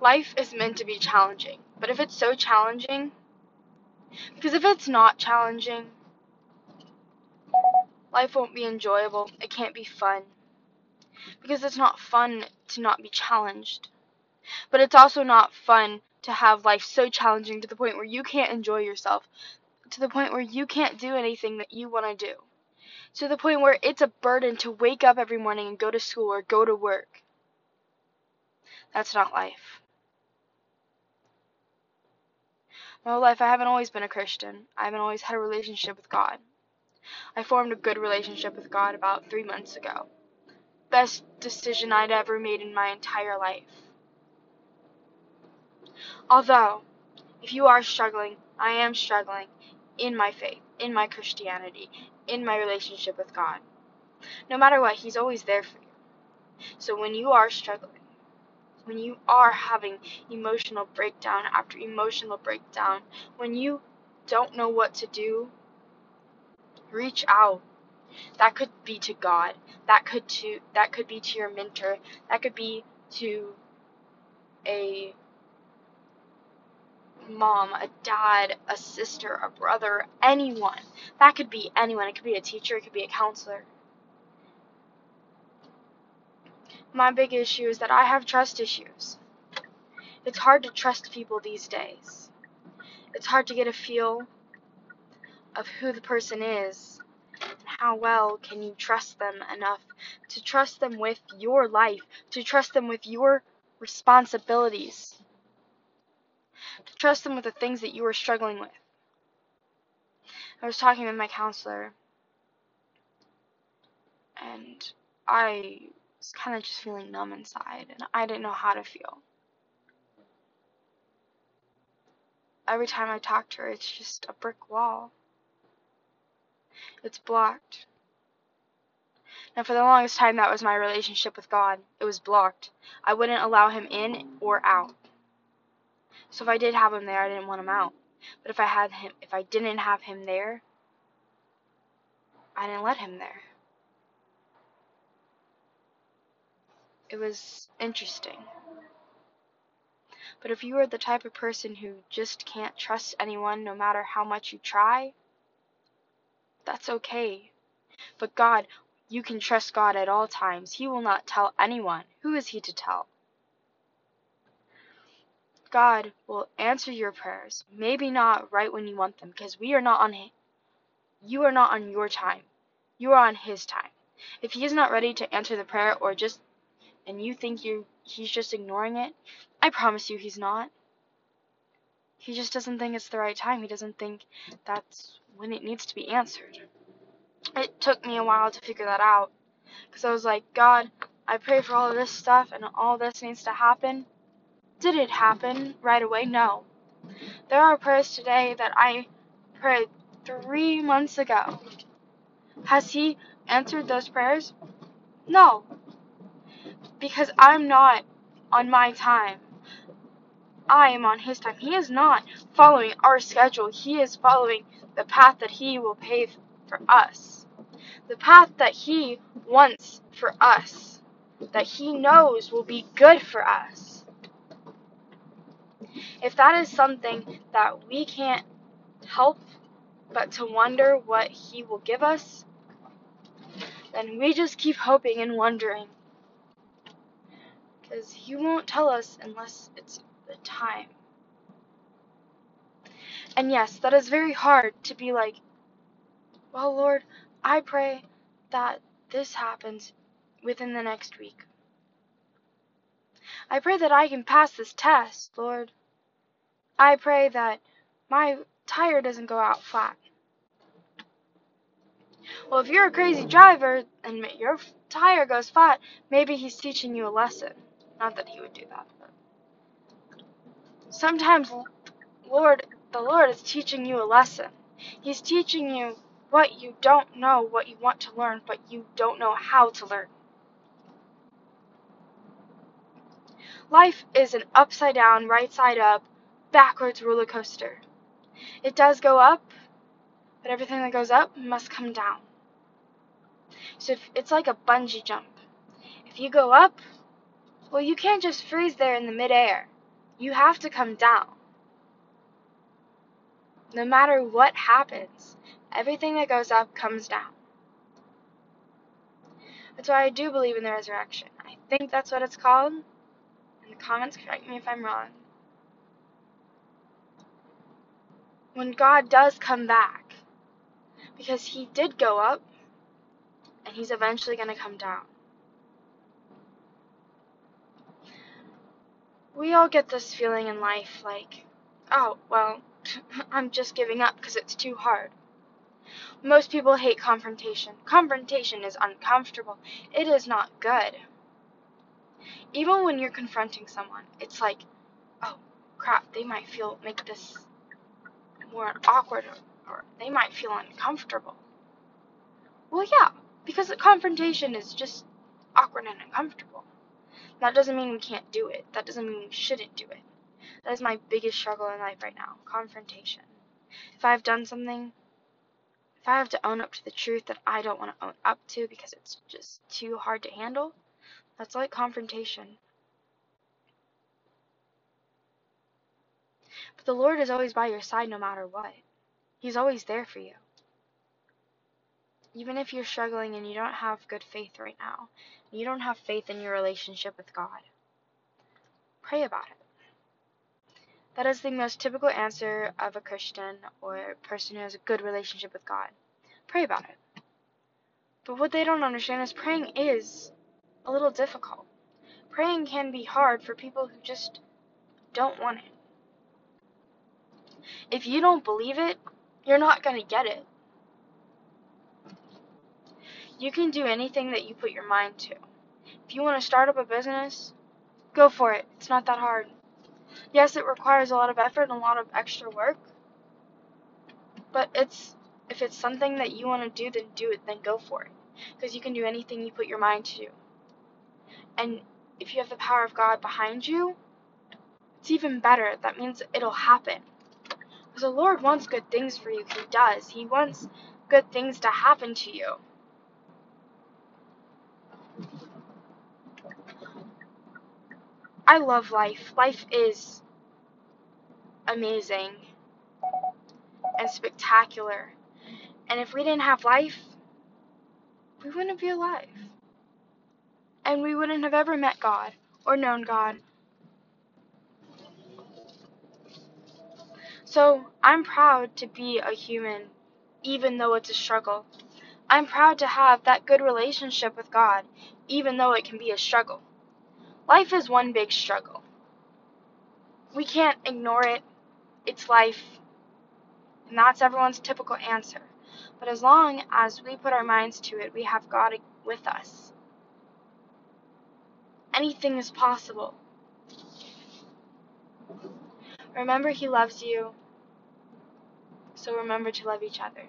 life is meant to be challenging. But if it's so challenging, because if it's not challenging, life won't be enjoyable. It can't be fun. Because it's not fun to not be challenged. But it's also not fun to have life so challenging to the point where you can't enjoy yourself, to the point where you can't do anything that you want to do, to the point where it's a burden to wake up every morning and go to school or go to work. That's not life. My whole life, I haven't always been a Christian. I haven't always had a relationship with God. I formed a good relationship with God about three months ago. Best decision I'd ever made in my entire life. Although, if you are struggling, I am struggling in my faith, in my Christianity, in my relationship with God. No matter what, He's always there for you. So when you are struggling, when you are having emotional breakdown after emotional breakdown, when you don't know what to do, reach out. That could be to God. That could to that could be to your mentor. That could be to a mom, a dad, a sister, a brother, anyone. That could be anyone. It could be a teacher, it could be a counselor. My big issue is that I have trust issues. It's hard to trust people these days. It's hard to get a feel of who the person is and how well can you trust them enough to trust them with your life, to trust them with your responsibilities, to trust them with the things that you are struggling with. I was talking with my counselor and I was kind of just feeling numb inside and I didn't know how to feel. Every time I talk to her, it's just a brick wall. It's blocked. And for the longest time, that was my relationship with God. It was blocked. I wouldn't allow Him in or out. So if I did have Him there, I didn't want Him out. But if I had Him, if I didn't have Him there, I didn't let Him there. It was interesting. But if you are the type of person who just can't trust anyone no matter how much you try, that's okay. But God, you can trust God at all times. He will not tell anyone. Who is He to tell? God will answer your prayers. Maybe not right when you want them, because we are not on you are not on your time. You are on his time. If he is not ready to answer the prayer or just and you think you he's just ignoring it, I promise you he's not. He just doesn't think it's the right time. He doesn't think that's when it needs to be answered. It took me a while to figure that out because I was like, God, I pray for all of this stuff and all this needs to happen. Did it happen right away? No. There are prayers today that I prayed three months ago. Has He answered those prayers? No because I'm not on my time. I am on his time. He is not following our schedule. He is following the path that he will pave for us. The path that he wants for us. That he knows will be good for us. If that is something that we can't help but to wonder what he will give us, then we just keep hoping and wondering because he won't tell us unless it's the time. And yes, that is very hard to be like, well, Lord, I pray that this happens within the next week. I pray that I can pass this test, Lord. I pray that my tire doesn't go out flat. Well, if you're a crazy driver and your tire goes flat, maybe he's teaching you a lesson. Not that he would do that, sometimes Lord, the Lord is teaching you a lesson. He's teaching you what you don't know, what you want to learn, but you don't know how to learn. Life is an upside down, right side up, backwards roller coaster. It does go up, but everything that goes up must come down. So if, it's like a bungee jump. If you go up, well, you can't just freeze there in the midair. You have to come down. No matter what happens, everything that goes up comes down. That's why I do believe in the resurrection. I think that's what it's called. In the comments, correct me if I'm wrong. When God does come back, because he did go up, and he's eventually going to come down. We all get this feeling in life like, oh, well, I'm just giving up because it's too hard. Most people hate confrontation. Confrontation is uncomfortable. It is not good. Even when you're confronting someone, it's like, oh crap, they might feel make this more awkward or they might feel uncomfortable. Well, yeah, because the confrontation is just awkward and uncomfortable. That doesn't mean we can't do it. That doesn't mean we shouldn't do it. That is my biggest struggle in life right now confrontation. If I've done something, if I have to own up to the truth that I don't want to own up to because it's just too hard to handle, that's like confrontation. But the Lord is always by your side no matter what. He's always there for you. Even if you're struggling and you don't have good faith right now, you don't have faith in your relationship with God, pray about it. That is the most typical answer of a Christian or a person who has a good relationship with God. Pray about it. But what they don't understand is praying is a little difficult. Praying can be hard for people who just don't want it. If you don't believe it, you're not going to get it. You can do anything that you put your mind to. If you want to start up a business, go for it. It's not that hard. Yes, it requires a lot of effort and a lot of extra work. But it's if it's something that you want to do, then do it, then go for it. Because you can do anything you put your mind to. And if you have the power of God behind you, it's even better. That means it'll happen. Because the Lord wants good things for you. He does. He wants good things to happen to you. I love life. Life is amazing and spectacular. And if we didn't have life, we wouldn't be alive. And we wouldn't have ever met God or known God. So I'm proud to be a human, even though it's a struggle. I'm proud to have that good relationship with God, even though it can be a struggle. Life is one big struggle. We can't ignore it. It's life. And that's everyone's typical answer. But as long as we put our minds to it, we have God with us. Anything is possible. Remember, He loves you. So remember to love each other.